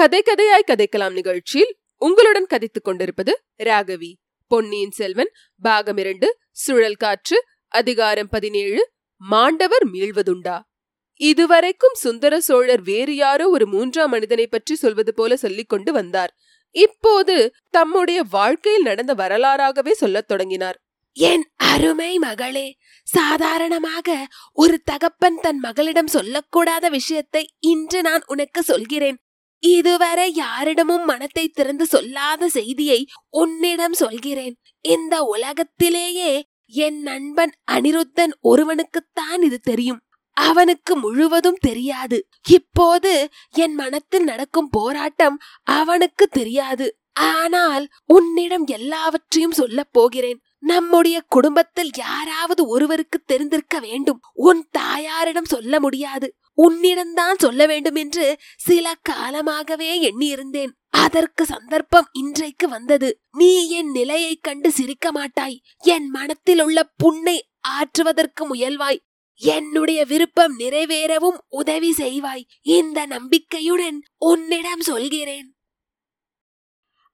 கதை கதையாய் கதைக்கலாம் நிகழ்ச்சியில் உங்களுடன் கதைத்துக் கொண்டிருப்பது ராகவி. பொன்னியின் செல்வன் பாகம் இரண்டு சுழல் காற்று அதிகாரம் பதினேழு மாண்டவர் மீள்வதுண்டா? இதுவரைக்கும் சுந்தர சோழர் வேறு யாரோ ஒரு மூன்றாம் மனிதனை பற்றி சொல்வது போல சொல்லிக் கொண்டு வந்தார். இப்போது தம்முடைய வாழ்க்கையில் நடந்த வரலாறாகவே சொல்லத் தொடங்கினார். என் அருமை மகளே சாதாரணமாக ஒரு தகப்பன் தன் மகளிடம் சொல்லக்கூடாத விஷயத்தை இன்று நான் உனக்கு சொல்கிறேன். இதுவரை யாரிடமும் மனத்தை திறந்து சொல்லாத செய்தியை உன்னிடம் சொல்கிறேன். இந்த உலகத்திலேயே என் நண்பன் அனிருத்தன் ஒருவனுக்குத்தான் இது தெரியும். அவனுக்கு முழுவதும் தெரியாது. இப்போது என் மனத்தில் நடக்கும் போராட்டம் அவனுக்கு தெரியாது. ஆனால் உன்னிடம் எல்லாவற்றையும் சொல்லப் போகிறேன். நம்முடைய குடும்பத்தில் யாராவது ஒருவருக்கு தெரிந்திருக்க வேண்டும். உன் தாயாரிடம் சொல்ல முடியாது. உன்னிடம்தான் சொல்ல வேண்டும் என்று சில காலமாகவே எண்ணியிருந்தேன். அதற்கு சந்தர்ப்பம் இன்றைக்கு வந்தது. நீ என் நிலையை கண்டு சிரிக்க மாட்டாய். என் மனத்தில் உள்ள புண்ணை ஆற்றுவதற்கு முயல்வாய். என்னுடைய விருப்பம் நிறைவேறவும் உதவி செய்வாய். இந்த நம்பிக்கையுடன் உன்னிடம் சொல்கிறேன்.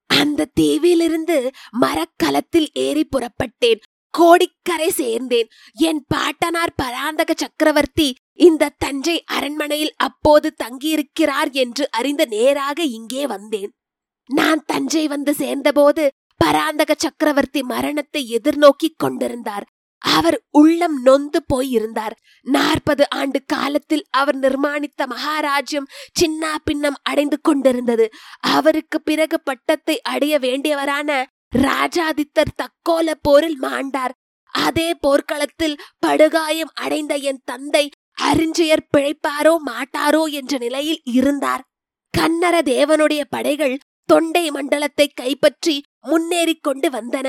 அந்த தீவிலிருந்து மரக்கலத்தில் ஏறி புறப்பட்டேன். கோடிக்கரை சேர்ந்தேன். என் பாட்டனார் பராந்தக சக்கரவர்த்தி இந்த தஞ்சை அரண்மனையில் அப்போது தங்கியிருக்கிறார் என்று அறிந்த நேராக இங்கே வந்தேன். நான் தஞ்சை வந்து சேர்ந்தபோது பராந்தக சக்கரவர்த்தி மரணத்தை எதிர்நோக்கி கொண்டிருந்தார். அவர் உள்ளம் நொந்து போயிருந்தார். நாற்பது ஆண்டு காலத்தில் அவர் நிர்மாணித்த மகாராஜ்யம் சின்ன பின்னம் அடைந்து கொண்டிருந்தது. அவருக்கு பிறகு பட்டத்தை அடைய வேண்டியவரான ராஜாதித்தர் தக்கோல போரில் மாண்டார். அதே போர்க்களத்தில் படுகாயம் அடைந்த என் தந்தை அறிஞ்சியர் பிழைப்பாரோ மாட்டாரோ என்ற நிலையில் இருந்தார். கன்னர தேவனுடைய படைகள் தொண்டை மண்டலத்தை கைப்பற்றி முன்னேறிக் கொண்டு வந்தன.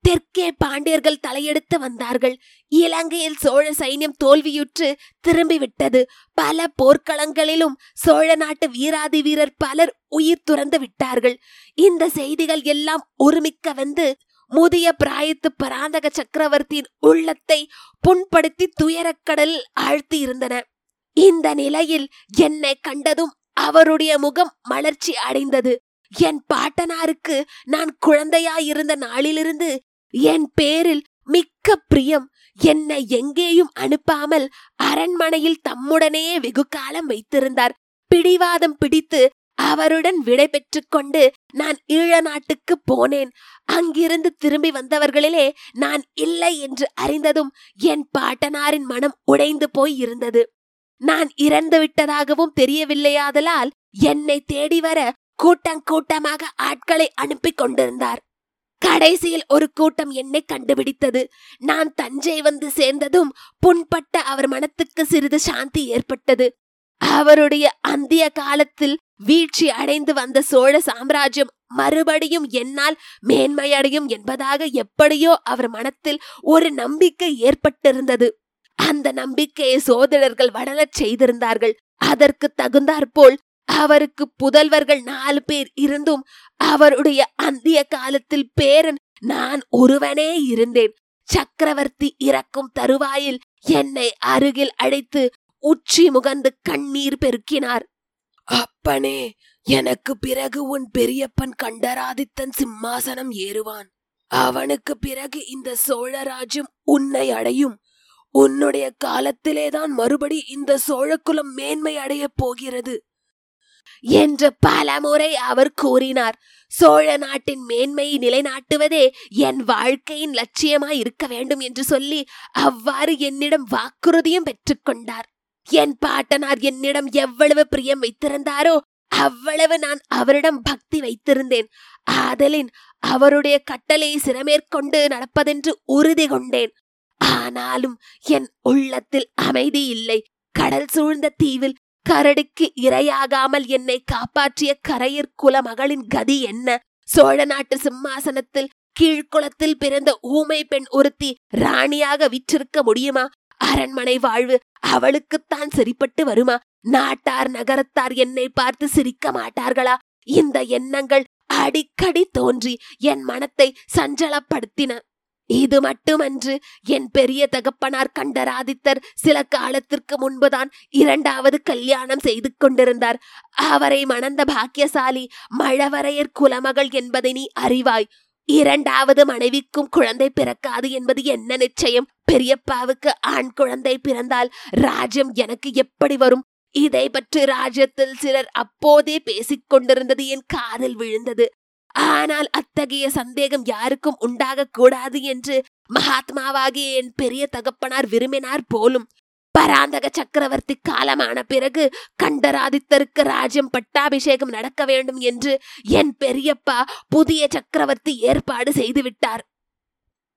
தெற்கே பாண்டியர்கள் தலையெடுத்து வந்தார்கள். இலங்கையில் சோழ சைன்யம் தோல்வியுற்று திரும்பிவிட்டது. பல போர்க்களங்களிலும் சோழ நாட்டு வீராதி வீரர் பலர் உயிர் துறந்து விட்டார்கள். இந்த செய்திகள் எல்லாம் ஒருமிக்க வந்து முதிய பிராயத்து பராந்தக சக்கரவர்த்தியின் உள்ளத்தை புண்படுத்தி துயரக்கடலில் ஆழ்த்தி இருந்தன இந்த நிலையில் என்னை கண்டதும் அவருடைய முகம் மலர்ச்சி அடைந்தது. என் பாட்டனாருக்கு நான் குழந்தையாயிருந்த நாளிலிருந்து என் பேரில் மிக்க பிரியம் என்னை எங்கேயும் அனுப்பாமல் அரண்மனையில் தம்முடனே வெகு காலம் வைத்திருந்தார். பிடிவாதம் பிடித்து அவருடன் விடை கொண்டு நான் ஈழ நாட்டுக்கு போனேன். அங்கிருந்து திரும்பி வந்தவர்களிலே நான் இல்லை என்று அறிந்ததும் என் பாட்டனாரின் மனம் உடைந்து போய் இருந்தது. நான் இறந்து விட்டதாகவும் தெரியவில்லையாதலால் என்னை தேடி வர கூட்டம் கூட்டமாக ஆட்களை அனுப்பி கொண்டிருந்தார். கடைசியில் ஒரு கூட்டம் என்னை கண்டுபிடித்தது. நான் தஞ்சை வந்து சேர்ந்ததும் புண்பட்ட அவர் மனத்துக்கு சிறிது சாந்தி ஏற்பட்டது. அவருடைய அந்திய காலத்தில் வீழ்ச்சி அடைந்து வந்த சோழ சாம்ராஜ்யம் மறுபடியும் என்னால் மேன்மையடையும் என்பதாக எப்படியோ அவர் மனத்தில் ஒரு நம்பிக்கை ஏற்பட்டிருந்தது. அந்த நம்பிக்கையை சோதரர்கள் வளரச் செய்திருந்தார்கள். அதற்கு தகுந்தாற்போல் அவருக்கு புதல்வர்கள் நாலு பேர் இருந்தும் அவருடைய அந்திய காலத்தில் பேரன் நான் ஒருவனே இருந்தேன். சக்கரவர்த்தி இறக்கும் தருவாயில் என்னை அருகில் அழைத்து உச்சி முகந்து கண்ணீர் பெருக்கினார். அப்பனே எனக்கு பிறகு உன் பெரியப்பன் கண்டராதித்தன் சிம்மாசனம் ஏறுவான். அவனுக்கு பிறகு இந்த சோழராஜ்யம் உன்னை அடையும். உன்னுடைய காலத்திலேதான் மறுபடி இந்த சோழக்குலம் மேன்மை அடையப் போகிறது. என்று பலமுறை அவர் கூறினார். சோழ நாட்டின் மேன்மையை நிலைநாட்டுவதே என் வாழ்க்கையின் லட்சியமாய் இருக்க வேண்டும் என்று சொல்லி அவ்வாறு என்னிடம் வாக்குறுதியும் பெற்றுக்கொண்டார் என் பாட்டனார் என்னிடம் எவ்வளவு பிரியம் வைத்திருந்தாரோ அவ்வளவு நான் அவரிடம் பக்தி வைத்திருந்தேன். ஆதலின் அவருடைய கட்டளை சிறமேற்கொண்டு நடப்பதென்று உறுதி கொண்டேன். ஆனாலும் என் உள்ளத்தில் அமைதி இல்லை. கடல் சூழ்ந்த தீவில் கரடிக்கு இரையாகாமல் என்னை காப்பாற்றிய கரையர் குல மகளின் கதி என்ன? சோழ நாட்டு சிம்மாசனத்தில் கீழ்குளத்தில் பிறந்த ஊமை பெண் ஒருத்தி ராணியாக விற்றிருக்க முடியுமா? அரண்மனை வாழ்வு அவளுக்குத்தான் சரிப்பட்டு வருமா? நாட்டார் நகரத்தார் என்னை பார்த்து சிரிக்க மாட்டார்களா? இந்த எண்ணங்கள் அடிக்கடி தோன்றி என் மனத்தை சஞ்சலப்படுத்தின. இது மட்டுமன்று என் பெரிய தகப்பனார் கண்டராதித்தர் சில காலத்திற்கு முன்புதான் இரண்டாவது கல்யாணம் செய்து கொண்டிருந்தார். அவரை மணந்த பாக்கியசாலி மழவரையர் குலமகள் என்பதை நீ அறிவாய். இரண்டாவது மனைவிக்கும் குழந்தை பிறக்காது என்பது என்ன நிச்சயம்? பெரியப்பாவுக்கு ஆண் குழந்தை பிறந்தால் ராஜ்யம் எனக்கு எப்படி வரும்? இதை பற்றி ராஜ்யத்தில் சிலர் அப்போதே பேசிக் கொண்டிருந்தது என் காதில் விழுந்தது. ஆனால் அத்தகைய சந்தேகம் யாருக்கும் உண்டாக கூடாது என்று மகாத்மாவாகிய என் பெரிய தகப்பனார் விரும்பினார் போலும். பராந்தக சக்கரவர்த்தி காலமான பிறகு கண்டராதித்தருக்கு ராஜ்யம் பட்டாபிஷேகம் நடக்க வேண்டும் என்று என் பெரியப்பா புதிய சக்கரவர்த்தி ஏற்பாடு செய்துவிட்டார்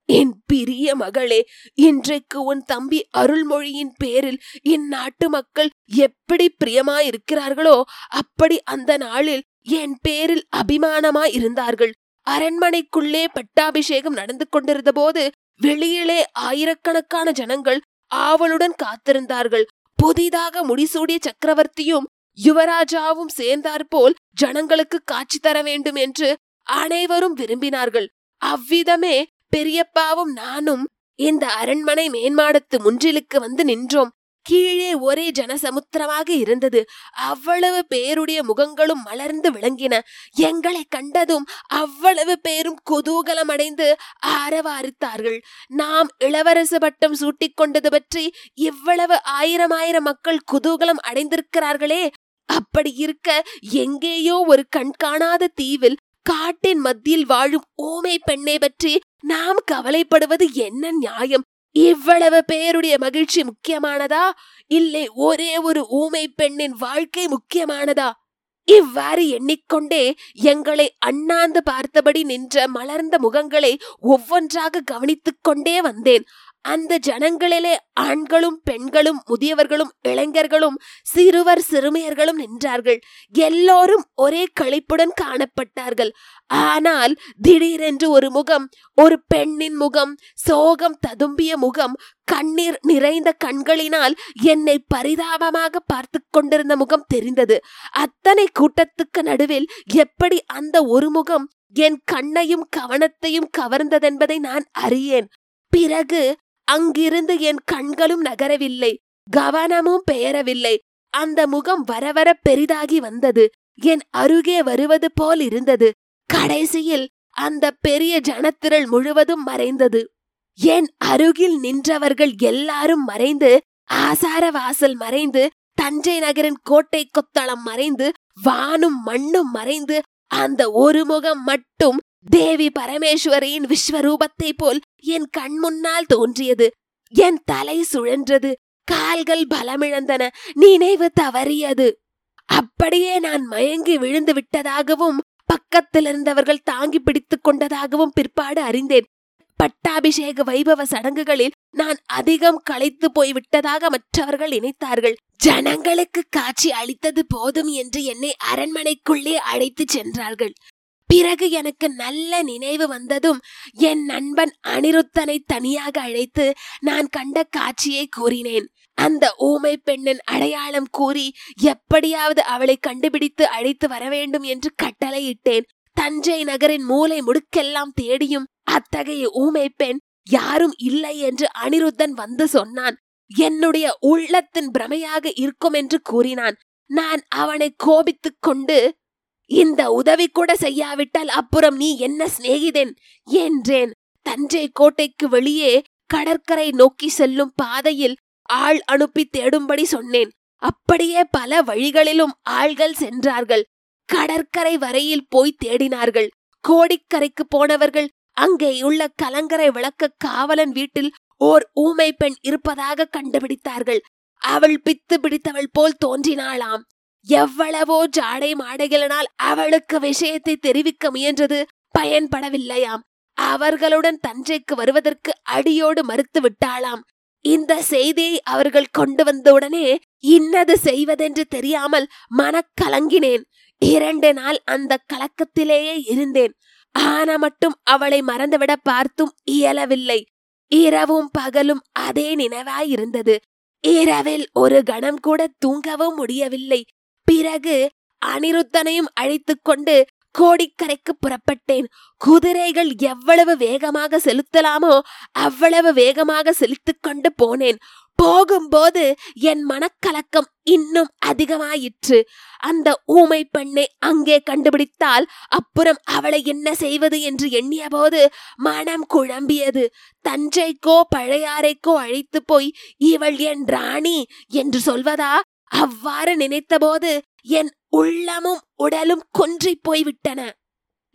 என் பிரிய மகளே இன்றைக்கு உன் தம்பி அருள்மொழியின் பேரில் இந்நாட்டு மக்கள் எப்படி பிரியமாயிருக்கிறார்களோ அப்படி அந்த நாளில் என் பேரில் அபிமானமாய் இருந்தார்கள். அரண்மனைக்குள்ளே பட்டாபிஷேகம் நடந்து கொண்டிருந்த போது வெளியிலே ஆயிரக்கணக்கான ஜனங்கள் ஆவலுடன் காத்திருந்தார்கள். புதிதாக முடிசூடிய சக்கரவர்த்தியும் யுவராஜாவும் சேர்ந்தாற்போல் ஜனங்களுக்கு காட்சி தர வேண்டும் என்று அனைவரும் விரும்பினார்கள். அவ்விதமே பெரியப்பாவும் நானும் இந்த அரண்மனை மேன்மாடத்து முன்றிலுக்கு வந்து நின்றோம். கீழே ஒரே ஜனசமுத்திரமாக இருந்தது. அவ்வளவு பேருடைய முகங்களும் மலர்ந்து விளங்கின. எங்களை கண்டதும் அவ்வளவு பேரும் குதூகலம் அடைந்து ஆரவாரித்தார்கள். நாம் இளவரசு பட்டம் சூட்டிக் கொண்டது பற்றி இவ்வளவு ஆயிரம் ஆயிரம் மக்கள் குதூகலம் அடைந்திருக்கிறார்களே. அப்படி இருக்க எங்கேயோ ஒரு கண்காணாத தீவில் காட்டின் மத்தியில் வாழும் ஊமை பெண்ணை பற்றி நாம் கவலைப்படுவது என்ன நியாயம்? இவ்வளவு பேருடைய மகிழ்ச்சி முக்கியமானதா? இல்லை ஒரே ஒரு ஊமை பெண்ணின் வாழ்க்கை முக்கியமானதா? இவ்வாறு எண்ணிக்கொண்டே எங்களை அண்ணாந்து பார்த்தபடி நின்ற மலர்ந்த முகங்களை ஒவ்வொன்றாக கவனித்துக் கொண்டே வந்தேன். அந்த ஜனங்களிலே ஆண்களும் பெண்களும் முதியவர்களும் இளைஞர்களும் சிறுவர் சிறுமியர்களும் நின்றார்கள். எல்லோரும் ஒரே களிப்புடன் காணப்பட்டார்கள். ஆனால் திடீரென்று ஒரு முகம் ஒரு பெண்ணின் முகம் சோகம் ததும்பிய முகம் கண்ணீர் நிறைந்த கண்களினால் என்னை பரிதாபமாக பார்த்து கொண்டிருந்த முகம் தெரிந்தது. அத்தனை கூட்டத்துக்கு நடுவில் எப்படி அந்த ஒரு முகம் என் கண்ணையும் கவனத்தையும் கவர்ந்ததென்பதை நான் அறியேன். பிறகு அங்கிருந்து என் கண்களும் நகரவில்லை கவனமும் பெயரவில்லை. அந்த முகம் வரவர பெரிதாகி வந்தது. என் அருகே வருவது போல் இருந்தது. கடைசியில் அந்த பெரிய ஜனத்திரள் முழுவதும் மறைந்தது. என் அருகில் நின்றவர்கள் எல்லாரும் மறைந்து ஆசார வாசல் மறைந்து தஞ்சை நகரின் கோட்டை கொத்தளம் மறைந்து வானும் மண்ணும் மறைந்து அந்த ஒரு முகம் மட்டும் தேவி பரமேஸ்வரியின் விஸ்வரூபத்தை போல் என் கண் முன்னால் தோன்றியது. என் தலை சுழன்றது. கால்கள் பலமிழந்தன. நினைவு தவறியது. அப்படியே நான் மயங்கி விழுந்து விட்டதாகவும் பக்கத்தில் இருந்தவர்கள் தாங்கி பிடித்துக் கொண்டதாகவும் பிற்பாடு அறிந்தேன். பட்டாபிஷேக வைபவ சடங்குகளில் நான் அதிகம் களைத்து போய் விட்டதாக மற்றவர்கள் நினைத்தார்கள். ஜனங்களுக்கு காட்சி அளித்தது போதும் என்று என்னை அரண்மனைக்குள்ளே அழைத்துச் சென்றார்கள். பிறகு எனக்கு நல்ல நினைவு வந்ததும் என் நண்பன் அனிருத்தனை தனியாக அழைத்து நான் கண்ட காட்சியை கூறினேன். அந்த ஊமை பெண்ணின் அடையாளம் கூறி எப்படியாவது அவளை கண்டுபிடித்து அழைத்து வர வேண்டும் என்று கட்டளையிட்டேன். தஞ்சை நகரின் மூலை முடுக்கெல்லாம் தேடியும் அத்தகைய ஊமை பெண் யாரும் இல்லை என்று அனிருத்தன் வந்து சொன்னான். என்னுடைய உள்ளத்தின் பிரமையாக இருக்கும் என்று கூறினான். நான் அவனை கோபித்துக் கொண்டு இந்த உதவி கூட செய்யாவிட்டால் அப்புறம் நீ என்ன சிநேகிதன்? என்றேன். தஞ்சை கோட்டைக்கு வெளியே கடற்கரை நோக்கி செல்லும் பாதையில் ஆள் அனுப்பி தேடும்படி சொன்னேன். அப்படியே பல வழிகளிலும் ஆள்கள் சென்றார்கள். கடற்கரை வரையில் போய் தேடினார்கள். கோடிக்கரைக்கு போனவர்கள் அங்கேயுள்ள கலங்கரை விளக்க காவலன் வீட்டில் ஓர் ஊமை பெண் இருப்பதாக கண்டுபிடித்தார்கள். அவள் பித்து பிடித்தவள் போல் தோன்றினாளாம். எவ்வளவோ ஜாடை மாடைகளினால் அவளுக்கு விஷயத்தை தெரிவிக்க முயன்றது பயன்படவில்லையாம். அவர்களுடன் தஞ்சைக்கு வருவதற்கு அடியோடு மறுத்து விட்டாளாம். இந்த செய்தியை அவர்கள் கொண்டு வந்தவுடனே இன்னது செய்வதென்று தெரியாமல் மனக்கலங்கினேன். இரண்டு நாள் அந்த கலக்கத்திலேயே இருந்தேன். ஆனா மட்டும் அவளை மறந்துவிட பார்த்தும் இயலவில்லை. இரவும் பகலும் அதே நினைவாயிருந்தது. இரவில் ஒரு கணம் கூட தூங்கவும் முடியவில்லை. பிறகு அனிருத்தனையும் அழைத்து கொண்டு கோடிக்கரைக்கு புறப்பட்டேன். குதிரைகள் எவ்வளவு வேகமாக செலுத்தலாமோ அவ்வளவு வேகமாக செலுத்து கொண்டு போனேன். போகும்போது என் மனக்கலக்கம் இன்னும் அதிகமாயிற்று. அந்த ஊமை பெண்ணை அங்கே கண்டுபிடித்தால் அப்புறம் அவளை என்ன செய்வது என்று எண்ணியபோது மனம் குழம்பியது. தஞ்சைக்கோ பழையாறைக்கோ அழைத்து போய் இவள் என் ராணி என்று சொல்வதா? அவ்வாறு நினைத்தபோது என் உள்ளமும் உடலும் குன்றிப் போய்விட்டன.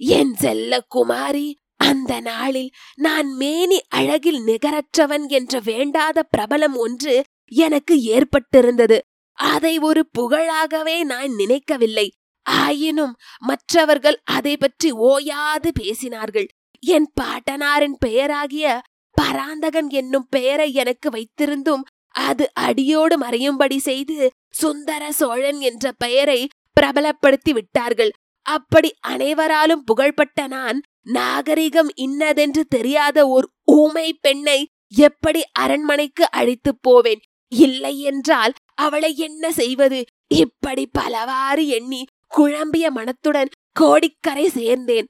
என் செல்ல குமாரி அந்த நாளில் நான் மேனி அழகில் நிகரற்றவன் என்ற வேண்டாத பிரபலம் ஒன்று எனக்கு ஏற்பட்டிருந்தது. அதை ஒரு புகழாகவே நான் நினைக்கவில்லை. ஆயினும் மற்றவர்கள் அதை பற்றி ஓயாது பேசினார்கள். என் பாட்டனாரின் பெயராகிய பராந்தகன் என்னும் பெயரை எனக்கு வைத்திருந்தும் அது அடியோடு மறையும்படி செய்து சுந்தர சோழன் என்ற பெயரை பிரபலப்படுத்தி விட்டார்கள். அப்படி அனைவராலும் புகழ்பட்ட நான் நாகரிகம் இன்னதென்று தெரியாத ஒரு ஊமை பெண்ணை எப்படி அரண்மனைக்கு அழைத்து போவேன்? இல்லை என்றால் அவளை என்ன செய்வது? இப்படி பலவாறு எண்ணி குழம்பிய மனத்துடன் கோடிக்கரை சேர்ந்தேன்.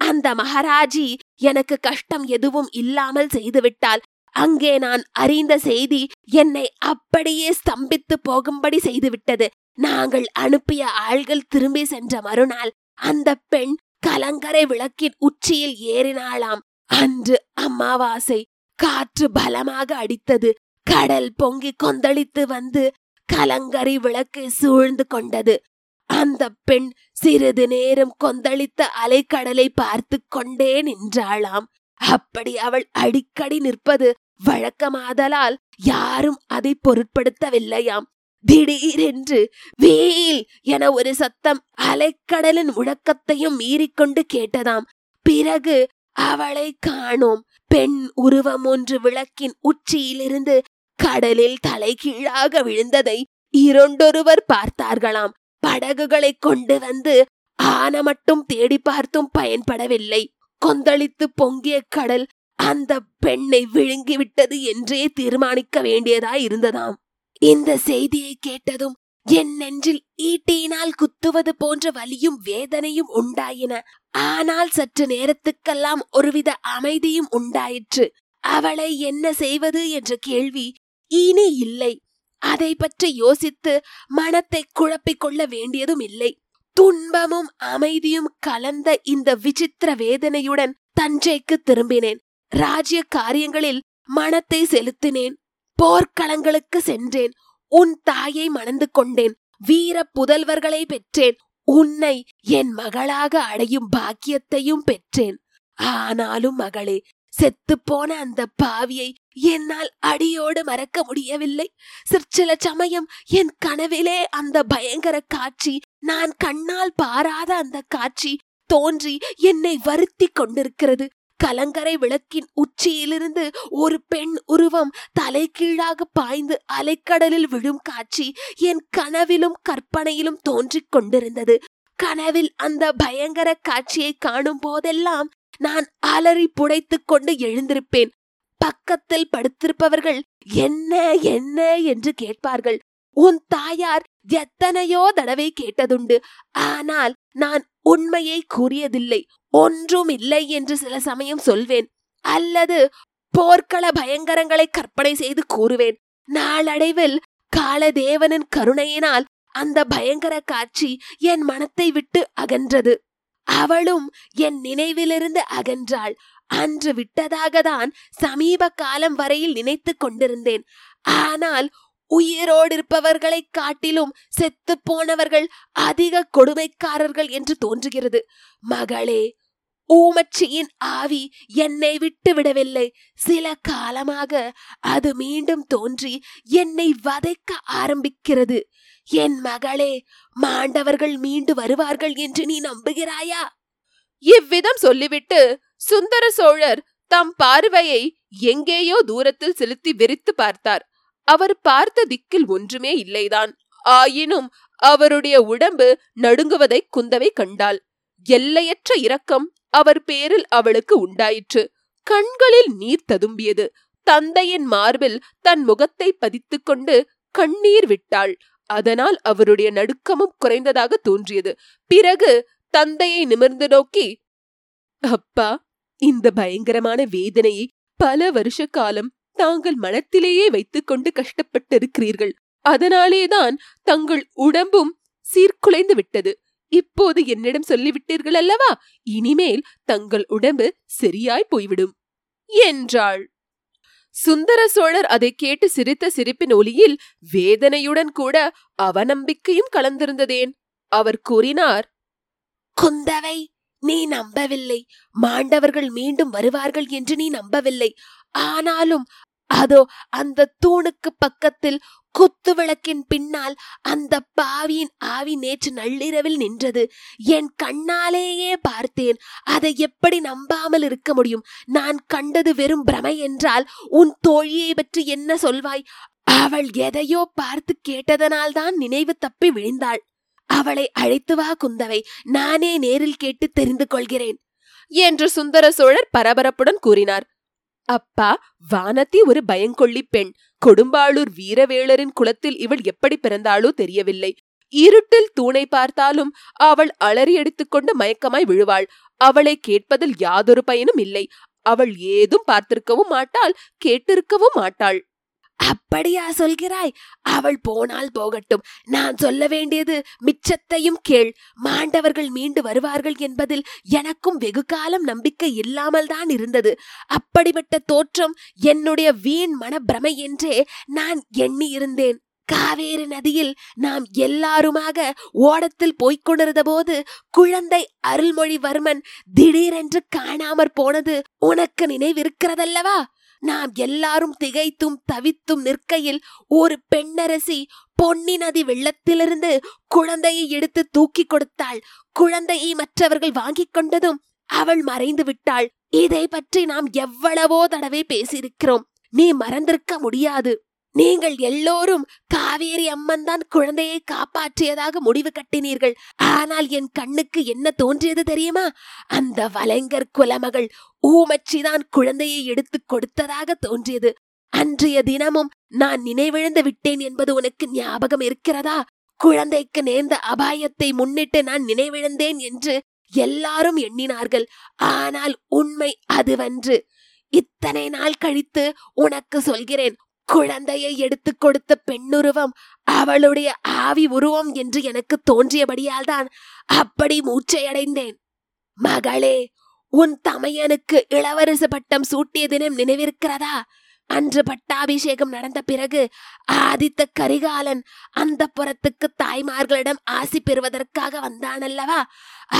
அந்த மகாராஜி எனக்கு கஷ்டம் எதுவும் இல்லாமல் செய்துவிட்டால் அங்கே நான் அறிந்த செய்தி என்னை அப்படியே ஸ்தம்பித்து போகும்படி செய்துவிட்டது. நாங்கள் அனுப்பிய ஆள்கள் திரும்பி சென்ற மறுநாள் அந்த பெண் கலங்கரை விளக்கின் உச்சியில் ஏறினாளாம். அன்று அமாவாசை. காற்று பலமாக அடித்தது. கடல் பொங்கி கொந்தளித்து வந்து கலங்கரை விளக்கை சூழ்ந்து கொண்டது. அந்த பெண் சிறிது நேரம் கொந்தளித்த அலைக்கடலை பார்த்து கொண்டே நின்றாளாம். அப்படி அவள் அடிக்கடி நிற்பது வழக்கமாதலால் யாரும் அதை பொருட்படுத்தவில்லையாம். திடீரென்று வேல் என ஒரு சத்தம் அலைக்கடலின் முழக்கத்தையும் மீறிக்கொண்டு கேட்டதாம். பிறகு அவளை காணோம். பெண் உருவம் ஒன்று விளக்கின் உச்சியிலிருந்து கடலில் தலைகீழாக விழுந்ததை இரண்டொருவர் பார்த்தார்களாம். படகுகளை கொண்டு வந்து ஆன மட்டும் தேடி பார்த்தும் பயன்படவில்லை. கொந்தளித்து பொங்கிய கடல் அந்த பெண்ணை விழுங்கிவிட்டது என்றே தீர்மானிக்க வேண்டியதாய் இருந்ததாம். இந்த செய்தியை கேட்டதும் என் நெஞ்சில் ஈட்டியினால் குத்துவது போன்ற வலியும் வேதனையும் உண்டாயின. ஆனால் சற்று நேரத்துக்கெல்லாம் ஒருவித அமைதியும் உண்டாயிற்று. அவளை என்ன செய்வது என்ற கேள்வி இனி இல்லை. அதை பற்றி யோசித்து மனத்தை குழப்பிக் கொள்ள வேண்டியதும் இல்லை. துன்பமும் அமைதியும் கலந்த இந்த விசித்திர வேதனையுடன் தஞ்சைக்கு திரும்பினேன். ராஜ்ய காரியங்களில் மனத்தை செலுத்தினேன். போர்க்களங்களுக்கு சென்றேன். உன் தாயை மணந்து கொண்டேன். வீர புதல்வர்களை பெற்றேன். உன்னை என் மகளாக அடையும் பாக்கியத்தையும் பெற்றேன். ஆனாலும் மகளே செத்துப்போன அந்த பாவியை என்னால் அடியோடு மறக்க முடியவில்லை. சிற்சில சமயம் என் கனவிலே அந்த பயங்கர காட்சி நான் கண்ணால் பாராத அந்த காட்சி தோன்றி என்னை வருத்தி கொண்டிருக்கிறது. கலங்கரை விளக்கின் உச்சியிலிருந்து ஒரு பெண் உருவம் தலைகீழாக பாய்ந்து அலைக்கடலில் விழும் காட்சி என் கனவிலும் கற்பனையிலும் தோன்றிக் கொண்டிருந்தது. கனவில் அந்த பயங்கர காட்சியை காணும் போதெல்லாம் நான் அலறி புடைத்துக் கொண்டு எழுந்திருப்பேன். பக்கத்தில் படுத்திருப்பவர்கள் என்ன என்ன? என்று கேட்பார்கள். உன் தாயார் எத்தனையோ தடவை கேட்டதுண்டு. ஆனால் நான் உண்மையை கூறியதில்லை. ஒன்றும் இல்லை என்று சில சமயம் சொல்வேன். அல்லது போர்க்கள பயங்கரங்களை கற்பனை செய்து கூறுவேன். நாளடைவில் காலதேவனின் கருணையினால் அந்த பயங்கர காட்சி என் மனத்தை விட்டு அகன்றது. அவளும் என் நினைவிலிருந்து அகன்றாள். அன்று விட்டதாக தான் சமீப காலம் வரையில் நினைத்து கொண்டிருந்தேன். ஆனால் உயிரோடு இருப்பவர்களை காட்டிலும் செத்து போனவர்கள் அதிக கொடுமைக்காரர்கள் என்று தோன்றுகிறது. மகளே ஊமச்சியின் ஆவி என்னை விட்டு விடவில்லை. சில காலமாக அது மீண்டும் தோன்றி என்னை வதைக்க ஆரம்பிக்கிறது. என் மகளே மாண்டவர்கள் மீண்டு வருவார்கள் என்று நீ நம்புகிறாயா? இவ்விதம் சொல்லிவிட்டு சுந்தர சோழர் தம் பார்வையை எங்கேயோ தூரத்தில் செலுத்தி வெறித்து பார்த்தார். அவர் பார்த்த திக்கில் ஒன்றுமே இல்லைதான். ஆயினும் அவருடைய உடம்பு நடுங்குவதை குந்தவை கண்டாள். எல்லையற்ற இரக்கம் அவர் பேரில் அவளுக்கு உண்டாயிற்று. கண்களில் நீர் ததும்பியது. தந்தையின் மார்பில் தன் முகத்தை பதித்துக் கொண்டு கண்ணீர் விட்டாள். அதனால் அவருடைய நடுக்கமும் குறைந்ததாக தோன்றியது. பிறகு தந்தையை நிமிர்ந்து நோக்கி அப்பா இந்த பயங்கரமான வேதனையை பல வருஷ காலம் தாங்கள் மனத்திலேயே வைத்துக்கொண்டு கஷ்டப்பட்டிருக்கிறீர்கள். அதனாலேதான் தங்கள் உடம்பும் சீர்குலைந்து விட்டது. இப்போது என்னிடம் சொல்லிவிட்டீர்கள் அல்லவா? இனிமேல் தங்கள் உடம்பு சரியாய் போய்விடும். என்றாள். சுந்தர சோழர் அதை கேட்டு சிரித்த சிரிப்பின் ஒலியில் வேதனையுடன் கூட அவநம்பிக்கையும் கலந்திருந்ததேன். அவர் கூறினார் குந்தவை நீ நம்பவில்லை. மாண்டவர்கள் மீண்டும் வருவார்கள் என்று நீ நம்பவில்லை. ஆனாலும் அதோ அந்த தூணுக்கு பக்கத்தில் குத்து விளக்கின் பின்னால் அந்த பாவியின் ஆவி நேற்று நள்ளிரவில் நின்றது. என் கண்ணாலேயே பார்த்தேன். அதை எப்படி நம்பாமல் இருக்க முடியும்? நான் கண்டது வெறும் பிரமை என்றால் உன் தோழியை பற்றி என்ன சொல்வாய்? அவள் எதையோ பார்த்து கேட்டதனால்தான் நினைவு தப்பி விழுந்தாள். அவளை அழைத்து வா குந்தவை. நானே நேரில் கேட்டு தெரிந்து கொள்கிறேன். என்று சுந்தர சோழர் பரபரப்புடன் கூறினார். அப்பா வானத்தி ஒரு பயங்கொள்ளி பெண். கொடும்பாளூர் வீரவேளரின் குலத்தில் இவள் எப்படி பிறந்தாளோ தெரியவில்லை. இருட்டில் தூணை பார்த்தாலும் அவள் அலறி அடித்துக்கொண்டு மயக்கமாய் விழுவாள். அவளை கேட்பதில் யாதொரு பயனும் இல்லை. அவள் ஏதும் பார்த்திருக்கவும் மாட்டாள் கேட்டிருக்கவும் மாட்டாள். அப்படியா சொல்கிறாய்? அவள் போனால் போகட்டும். நான் சொல்ல வேண்டியது மிச்சத்தையும் கேள். மாண்டவர்கள் மீண்டு வருவார்கள் என்பதில் எனக்கும் வெகு காலம் நம்பிக்கை இல்லாமல் தான் இருந்தது. அப்படிப்பட்ட தோற்றம் என்னுடைய வீண் மனப்பிரமை என்றே நான் எண்ணி இருந்தேன் காவேரி நதியில் நாம் எல்லாருமாக ஓடத்தில் போய்க் போது குழந்தை அருள்மொழிவர்மன் திடீரென்று காணாமற் போனது உனக்கு நினைவிருக்கிறதல்லவா? நாம் எல்லாரும் திகைத்தும் தவித்தும் நிற்கையில் ஒரு பெண்ணரசி பொன்னி நதி வெள்ளத்திலிருந்து குழந்தையை எடுத்து தூக்கி கொடுத்தாள். குழந்தையை மற்றவர்கள் வாங்கிக் கொண்டதும் அவள் மறைந்து விட்டாள். இதை பற்றி நாம் எவ்வளவோ தடவை பேசியிருக்கிறோம். நீ மறந்திருக்க முடியாது. நீங்கள் எல்லோரும் காவேரி அம்மன் தான் குழந்தையை காப்பாற்றியதாக முடிவு கட்டினீர்கள். ஆனால் என் கண்ணுக்கு என்ன தோன்றியது தெரியுமா? அந்த வலைங்கர் குலமகள் ஊமச்சிதான் குழந்தையை எடுத்து கொடுத்ததாக தோன்றியது. அன்றைய தினமும் நான் நினைவிழந்து விட்டேன் என்பது உனக்கு ஞாபகம் இருக்கிறதா? குழந்தைக்கு நேர்ந்த அபாயத்தை முன்னிட்டு நான் நினைவிழந்தேன் என்று எல்லாரும் எண்ணினார்கள். ஆனால் உண்மை அதுவன்று. இத்தனை நாள் கழித்து உனக்கு சொல்கிறேன். குழந்தையை எடுத்து கொடுத்த பெண்ணுருவம் அவளுடைய ஆவி உருவம் என்று எனக்கு தோன்றியபடியால் தான் அப்படி மூச்சையடைந்தேன். மகளே உன் தமையனுக்கு இளவரசு பட்டம் சூட்டிய தினம் நினைவிருக்கிறதா? அன்று பட்டாபிஷேகம் நடந்த பிறகு ஆதித்த கரிகாலன் அந்த புறத்துக்கு தாய்மார்களிடம் ஆசி பெறுவதற்காக வந்தானல்லவா?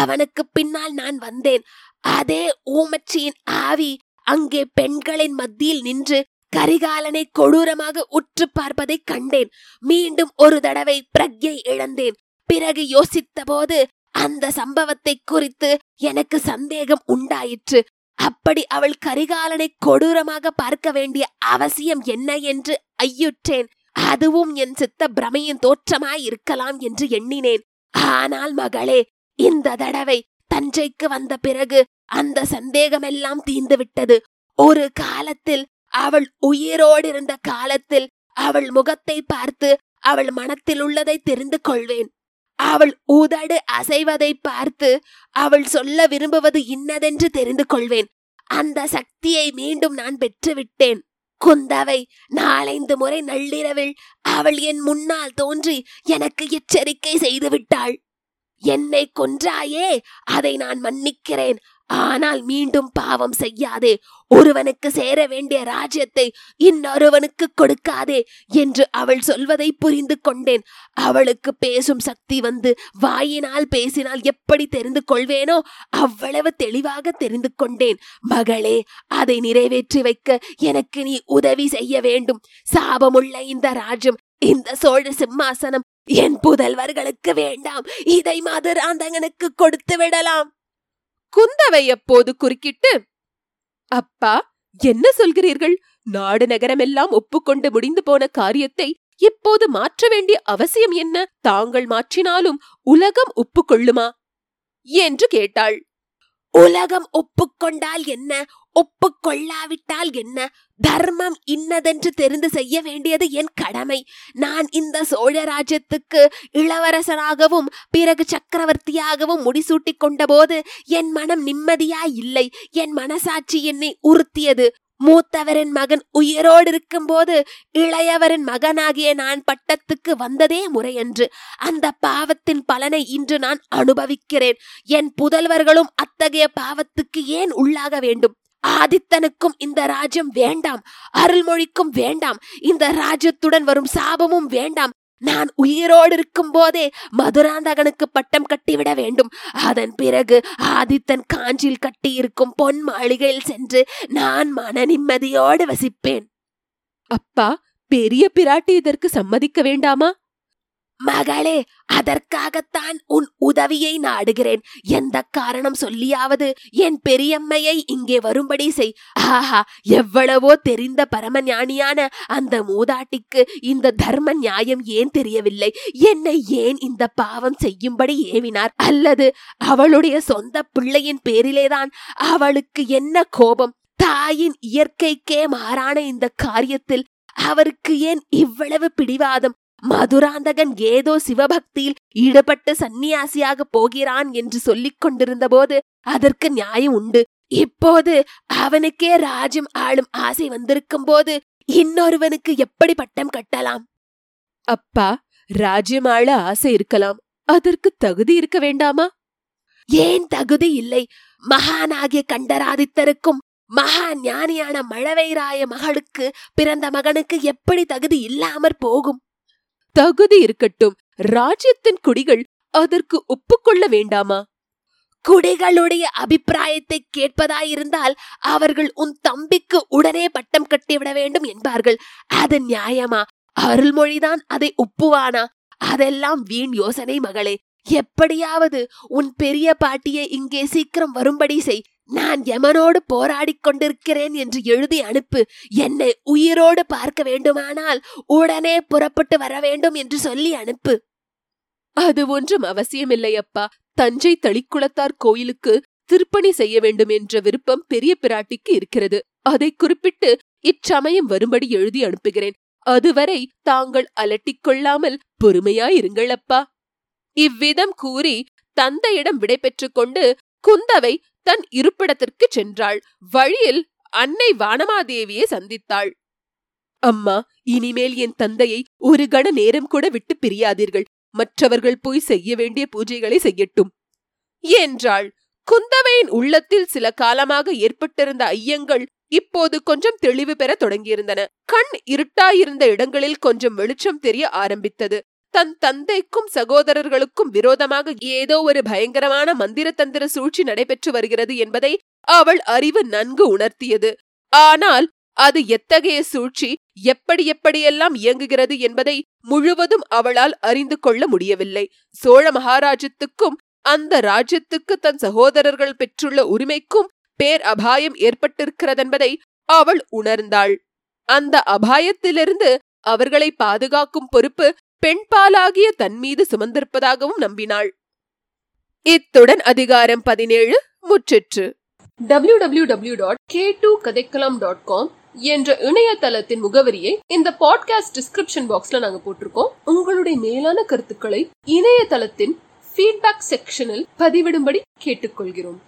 அவனுக்கு பின்னால் நான் வந்தேன். அதே ஊமச்சியின் ஆவி அங்கே பெண்களின் மத்தியில் நின்று கரிகாலனை கொடூரமாக உற்று பார்ப்பதை கண்டேன். மீண்டும் ஒரு தடவை பிரக்யை இழந்தேன். பிறகு யோசித்த போது அந்த சம்பவத்தை குறித்து எனக்கு சந்தேகம் உண்டாயிற்று. அப்படி அவள் கரிகாலனை கொடூரமாக பார்க்க வேண்டிய அவசியம் என்ன என்று ஐயுற்றேன். அதுவும் என் சித்த பிரமையின் தோற்றமாய் இருக்கலாம் என்று எண்ணினேன். ஆனால் மகளே இந்த தடவை தஞ்சைக்கு வந்த பிறகு அந்த சந்தேகமெல்லாம் தீர்ந்துவிட்டது. ஒரு காலத்தில் அவள் உயிரோடு இருந்த காலத்தில் அவள் முகத்தை பார்த்து அவள் மனத்தில் உள்ளதை தெரிந்து கொள்வேன். அவள் உதடு அசைவதை பார்த்து அவள் சொல்ல விரும்புவது இன்னதென்று தெரிந்து கொள்வேன். அந்த சக்தியை மீண்டும் நான் பெற்றுவிட்டேன். குந்தவை நாலைந்து முறை நள்ளிரவில் அவள் என் முன்னால் தோன்றி எனக்கு எச்சரிக்கை செய்துவிட்டாள். என்னை கொன்றாயே அதை நான் மன்னிக்கிறேன். ஆனால் மீண்டும் பாவம் செய்யாதே. ஒருவனுக்கு சேர வேண்டிய ராஜ்யத்தை இன்னொருவனுக்கு கொடுக்காதே என்று அவள் சொல்வதை புரிந்து கொண்டேன். அவளுக்கு பேசும் சக்தி வந்து வாயினால் பேசினால் எப்படி தெரிந்து கொள்வேனோ அவ்வளவு தெளிவாக தெரிந்து கொண்டேன். மகளே அதை நிறைவேற்றி வைக்க எனக்கு நீ உதவி செய்ய வேண்டும். சாபமுள்ள இந்த ராஜ்யம் இந்த சோழ சிம்மாசனம் என் புதல்வர்களுக்கு வேண்டாம். இதை மதுராந்தகனுக்கு கொடுத்து விடலாம். குந்தவை அப்போது குறுக்கிட்டு அப்பா என்ன சொல்கிறீர்கள்? நாடு நகரமெல்லாம் ஒப்புக்கொண்டு முடிந்து போன காரியத்தை இப்போது மாற்ற வேண்டிய அவசியம் என்ன? தாங்கள் மாற்றினாலும் உலகம் ஒப்புக்கொள்ளுமா? என்று கேட்டாள். உலகம் ஒப்புக்கொண்டால் என்ன? ஒப்புக்கொள்ளாவிட்டால் என்ன? தர்மம் இன்னதென்று தெரிந்து செய்ய வேண்டியது என் கடமை. நான் இந்த சோழ ராஜ்யத்துக்கு இளவரசனாகவும் பிறகு சக்கரவர்த்தியாகவும் முடிசூட்டிக் கொண்டபோது என் மனம் நிம்மதியாய் இல்லை. என் மனசாட்சி என்னை உறுத்தியது. மூத்தவரின் மகன் உயிரோடு இருக்கும்போது இளையவரின் மகனாகிய நான் பட்டத்துக்கு வந்ததே முறையன்று. அந்த பாவத்தின் பலனை இன்று நான் அனுபவிக்கிறேன். என் புதல்வர்களும் அத்தகைய பாவத்துக்கு ஏன் உள்ளாக வேண்டும்? ஆதித்தனுக்கும் இந்த ராஜ்யம் வேண்டாம் அருள்மொழிக்கும் வேண்டாம் இந்த ராஜ்யத்துடன் வரும் சாபமும் வேண்டாம். நான் உயிரோடு இருக்கும் போதே மதுராந்தகனுக்கு பட்டம் கட்டிவிட வேண்டும். அதன் பிறகு ஆதித்தன் காஞ்சியில் கட்டியிருக்கும் பொன் மாளிகையில் சென்று நான் மன நிம்மதியோடு வசிப்பேன். அப்பா பெரிய பிராட்டி இதற்கு சம்மதிக்க வேண்டாமா? மகளே அதற்காகத்தான் உன் உதவியை நாடுகிறேன். எந்த காரணம் சொல்லியாவது என் பெரியம்மையை இங்கே வரும்படி செய். ஆஹா எவ்வளவோ தெரிந்த பரமஞானியான அந்த மூதாட்டிக்கு இந்த தர்ம நியாயம் ஏன் தெரியவில்லை? என்னை ஏன் இந்த பாவம் செய்யும்படி ஏவினார்? அல்லது அவளுடைய சொந்த பிள்ளையின் பேரிலேதான் அவளுக்கு என்ன கோபம்? தாயின் இயற்கைக்கே மாறான இந்த காரியத்தில் அவருக்கு ஏன் இவ்வளவு பிடிவாதம்? மதுராந்தகன் ஏதோ சிவபக்தியில் ஈடுபட்டு சந்நியாசியாக போகிறான் என்று சொல்லிக் கொண்டிருந்த போது அதற்கு நியாயம் உண்டு. இப்போது அவனுக்கே ராஜ்யம் ஆளும் ஆசை வந்திருக்கும் போது இன்னொருவனுக்கு எப்படி பட்டம் கட்டலாம்? அப்பா ராஜ்யம் ஆள ஆசை இருக்கலாம். அதற்கு தகுதி இருக்க வேண்டாமா? ஏன் தகுதி இல்லை? மகானாகிய கண்டராதித்தருக்கும் மகா ஞானியான மழவைராய மகளுக்கு பிறந்த மகனுக்கு எப்படி தகுதி இல்லாமற் போகும்? தகுதி இருக்கட்டும். ராஜ்யத்தின் குடிகள் அதற்கு ஒப்புக்கொள்ள வேண்டாமா? குடிகளுடைய அபிப்பிராயத்தை கேட்பதாயிருந்தால் அவர்கள் உன் தம்பிக்கு உடனே பட்டம் கட்டிவிட வேண்டும் என்பார்கள். அது நியாயமா? அருள்மொழிதான் அதை ஒப்புவானா? அதெல்லாம் வீண் யோசனை மகளே. எப்படியாவது உன் பெரிய பாட்டியை இங்கே சீக்கிரம் வரும்படி செய். நான் யமனோடு போராடிக் கொண்டிருக்கிறேன் என்று எழுதி அனுப்பு. என்னை உயிரோடு பார்க்க வேண்டுமானால் உடனே புறப்பட்டு வர வேண்டும் என்று சொல்லி அனுப்பு. அது ஒன்றும் அவசியமில்லை அப்பா. தஞ்சை தளிக்குளத்தார் கோயிலுக்கு திருப்பணி செய்ய வேண்டும் என்ற விருப்பம் பெரிய பிராட்டிக்கு இருக்கிறது. அதை குறிப்பிட்டு இச்சமயம் வரும்படி எழுதி அனுப்புகிறேன். அதுவரை தாங்கள் அலட்டிக் கொள்ளாமல் பொறுமையாயிருங்கள் அப்பா. இவ்விதம் கூறி தந்தையிடம் விடை பெற்றுக் கொண்டு குந்தவை தன் இருப்பிடத்திற்கு சென்றாள். வழியில் அன்னை வானமாதேவியை சந்தித்தாள். அம்மா இனிமேல் என் தந்தையை ஒரு கண நேரம் கூட விட்டு பிரியாதீர்கள். மற்றவர்கள் போய் செய்ய வேண்டிய பூஜைகளை செய்யட்டும். என்றாள். குந்தவையின் உள்ளத்தில் சில காலமாக ஏற்பட்டிருந்த ஐயங்கள் இப்போது கொஞ்சம் தெளிவு பெற தொடங்கியிருந்தன. கண் இருட்டாயிருந்த இடங்களில் கொஞ்சம் வெளிச்சம் தெரிய ஆரம்பித்தது. தன் தந்தைக்கும் சகோதரர்களுக்கும் விரோதமாக ஏதோ ஒரு பயங்கரமான மந்திர தந்திர சூழ்ச்சி நடைபெற்று வருகிறது என்பதை அவள் அறிவு நன்கு உணர்த்தியது. ஆனால் அது எத்தகைய சூழ்ச்சி எப்படி எப்படியெல்லாம் இயங்குகிறது என்பதை முழுவதும் அவளால் அறிந்து கொள்ள முடியவில்லை. சோழ மகாராஜ்யத்துக்கும் அந்த ராஜ்யத்துக்கு தன் சகோதரர்கள் பெற்றுள்ள உரிமைக்கும் பேர் அபாயம் ஏற்பட்டிருக்கிறதென்பதை அவள் உணர்ந்தாள். அந்த அபாயத்திலிருந்து அவர்களை பாதுகாக்கும் பொறுப்பு பெண்பாலாகிய தன் மீது சுமந்திருப்பதாகவும் நம்பினாள். இத்துடன் அதிகாரம் பதினேழு முற்றிற்று. W W W dot K two Kathaikkalam dot com என்ற இணையதளத்தின் முகவரியை இந்த பாட்காஸ்ட் டிஸ்கிரிப்ஷன் பாக்ஸ்ல நாங்க போட்டிருக்கோம். உங்களுடைய மேலான கருத்துக்களை இணையதளத்தின் ஃபீட்பேக் செக்ஷனில் பதிவிடும்படி கேட்டுக்கொள்கிறோம்.